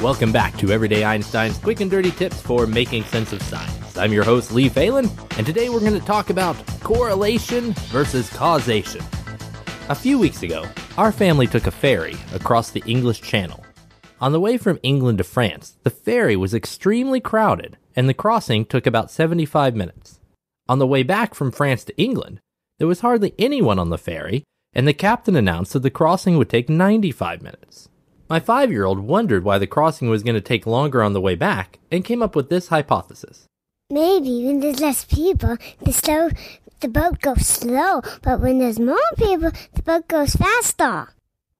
Welcome back to Everyday Einstein's quick and dirty tips for making sense of science. I'm your host, Lee Falin, and today we're going to talk about correlation versus causation. A few weeks ago, our family took a ferry across the English Channel. On the way from England to France, the ferry was extremely crowded, and the crossing took about 75 minutes. On the way back from France to England, there was hardly anyone on the ferry, and the captain announced that the crossing would take 95 minutes. My five year old wondered why the crossing was going to take longer on the way back and came up with this hypothesis. Maybe when there's less people, the slow the boat goes slow, but when there's more people, the boat goes faster.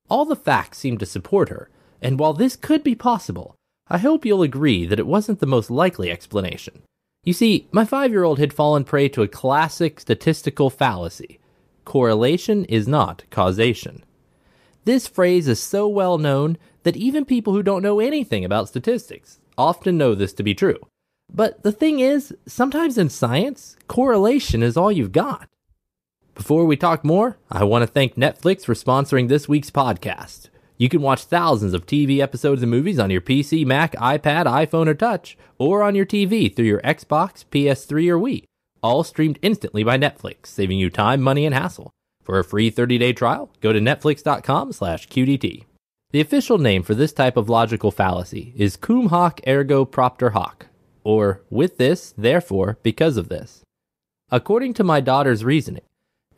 All the facts seemed to support her, and while this could be possible, I hope you'll agree that it wasn't the most likely explanation. You see, my five year old had fallen prey to a classic statistical fallacy correlation is not causation. This phrase is so well known that even people who don't know anything about statistics often know this to be true. But the thing is, sometimes in science, correlation is all you've got. Before we talk more, I want to thank Netflix for sponsoring this week's podcast. You can watch thousands of TV episodes and movies on your PC, Mac, iPad, iPhone, or Touch, or on your TV through your Xbox, PS3, or Wii, all streamed instantly by Netflix, saving you time, money, and hassle. For a free 30-day trial, go to netflix.com slash QDT. The official name for this type of logical fallacy is cum hoc ergo propter hoc, or with this, therefore, because of this. According to my daughter's reasoning,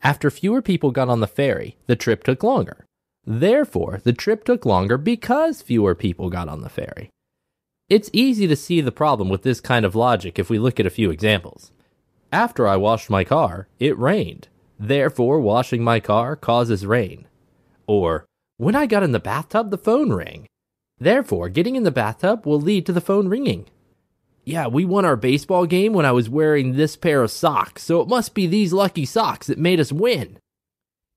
after fewer people got on the ferry, the trip took longer. Therefore, the trip took longer because fewer people got on the ferry. It's easy to see the problem with this kind of logic if we look at a few examples. After I washed my car, it rained. Therefore, washing my car causes rain. Or, when I got in the bathtub, the phone rang. Therefore, getting in the bathtub will lead to the phone ringing. Yeah, we won our baseball game when I was wearing this pair of socks, so it must be these lucky socks that made us win.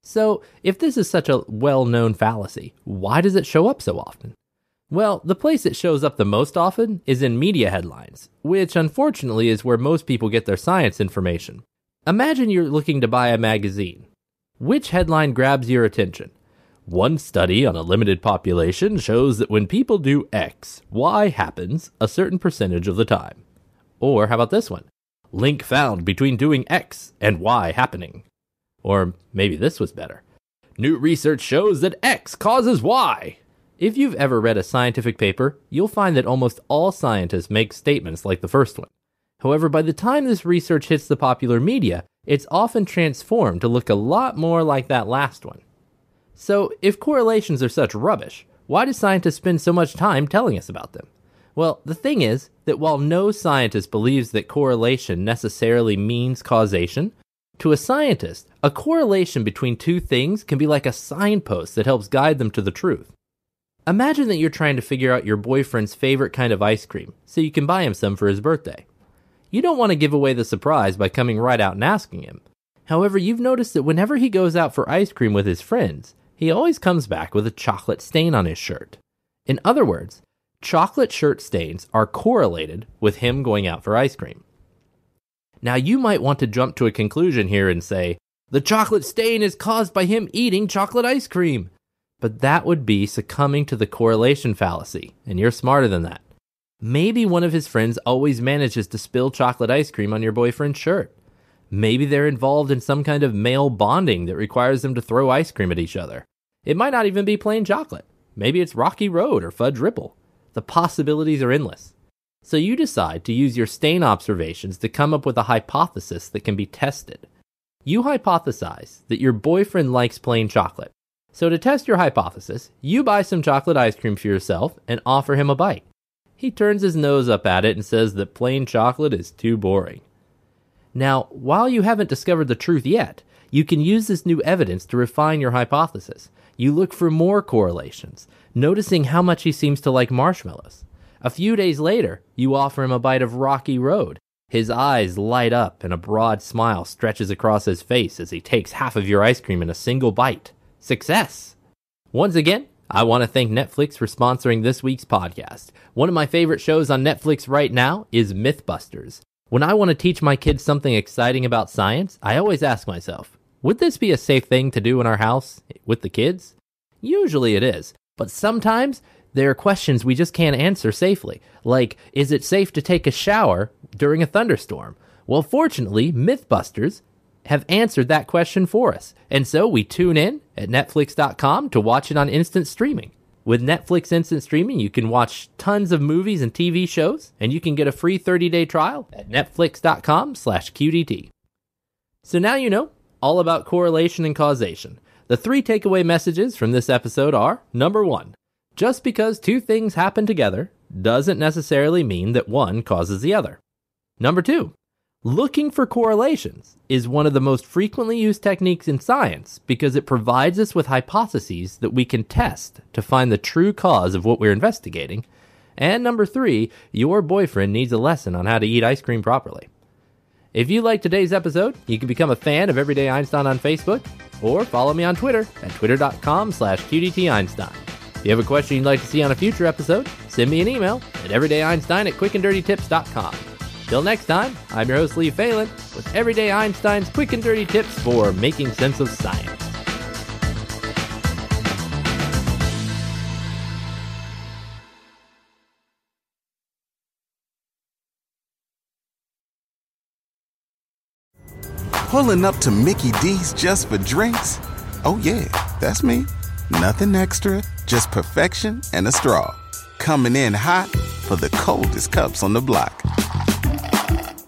So, if this is such a well known fallacy, why does it show up so often? Well, the place it shows up the most often is in media headlines, which unfortunately is where most people get their science information. Imagine you're looking to buy a magazine. Which headline grabs your attention? One study on a limited population shows that when people do X, Y happens a certain percentage of the time. Or how about this one? Link found between doing X and Y happening. Or maybe this was better. New research shows that X causes Y. If you've ever read a scientific paper, you'll find that almost all scientists make statements like the first one. However, by the time this research hits the popular media, it's often transformed to look a lot more like that last one. So, if correlations are such rubbish, why do scientists spend so much time telling us about them? Well, the thing is that while no scientist believes that correlation necessarily means causation, to a scientist, a correlation between two things can be like a signpost that helps guide them to the truth. Imagine that you're trying to figure out your boyfriend's favorite kind of ice cream so you can buy him some for his birthday. You don't want to give away the surprise by coming right out and asking him. However, you've noticed that whenever he goes out for ice cream with his friends, he always comes back with a chocolate stain on his shirt. In other words, chocolate shirt stains are correlated with him going out for ice cream. Now, you might want to jump to a conclusion here and say, the chocolate stain is caused by him eating chocolate ice cream. But that would be succumbing to the correlation fallacy, and you're smarter than that. Maybe one of his friends always manages to spill chocolate ice cream on your boyfriend's shirt. Maybe they're involved in some kind of male bonding that requires them to throw ice cream at each other. It might not even be plain chocolate. Maybe it's Rocky Road or Fudge Ripple. The possibilities are endless. So you decide to use your stain observations to come up with a hypothesis that can be tested. You hypothesize that your boyfriend likes plain chocolate. So to test your hypothesis, you buy some chocolate ice cream for yourself and offer him a bite. He turns his nose up at it and says that plain chocolate is too boring. Now, while you haven't discovered the truth yet, you can use this new evidence to refine your hypothesis. You look for more correlations, noticing how much he seems to like marshmallows. A few days later, you offer him a bite of Rocky Road. His eyes light up and a broad smile stretches across his face as he takes half of your ice cream in a single bite. Success! Once again, I want to thank Netflix for sponsoring this week's podcast. One of my favorite shows on Netflix right now is Mythbusters. When I want to teach my kids something exciting about science, I always ask myself, would this be a safe thing to do in our house with the kids? Usually it is, but sometimes there are questions we just can't answer safely. Like, is it safe to take a shower during a thunderstorm? Well, fortunately, Mythbusters have answered that question for us. And so we tune in at Netflix.com to watch it on instant streaming. With Netflix instant streaming, you can watch tons of movies and TV shows, and you can get a free 30-day trial at netflix.com slash QDT. So now you know all about correlation and causation. The three takeaway messages from this episode are number one, just because two things happen together doesn't necessarily mean that one causes the other. Number two, looking for correlations is one of the most frequently used techniques in science because it provides us with hypotheses that we can test to find the true cause of what we're investigating. And number three, your boyfriend needs a lesson on how to eat ice cream properly. If you like today's episode, you can become a fan of Everyday Einstein on Facebook or follow me on Twitter at twitter.com slash qdteinstein. If you have a question you'd like to see on a future episode, send me an email at everydayeinstein at quickanddirtytips.com. Till next time, I'm your host Lee Falin with Everyday Einstein's quick and dirty tips for making sense of science. Pulling up to Mickey D's just for drinks? Oh, yeah, that's me. Nothing extra, just perfection and a straw. Coming in hot for the coldest cups on the block.